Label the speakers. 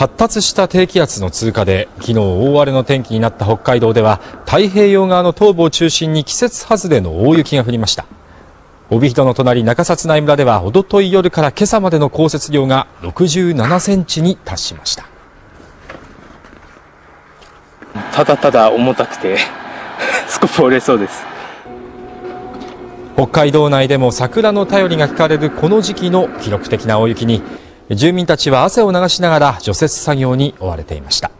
Speaker 1: 発達した低気圧の通過で昨日大荒れの天気になった北海道では太平洋側の東部を中心に季節外れの大雪が降りました。帯広の隣中札内村ではおととい夜から今朝までの降雪量が67センチに達しました。
Speaker 2: ただただ重たくてスコップ折れそうです。
Speaker 1: 北海道内でも桜の便りが聞かれるこの時期の記録的な大雪に住民たちは汗を流しながら除雪作業に追われていました。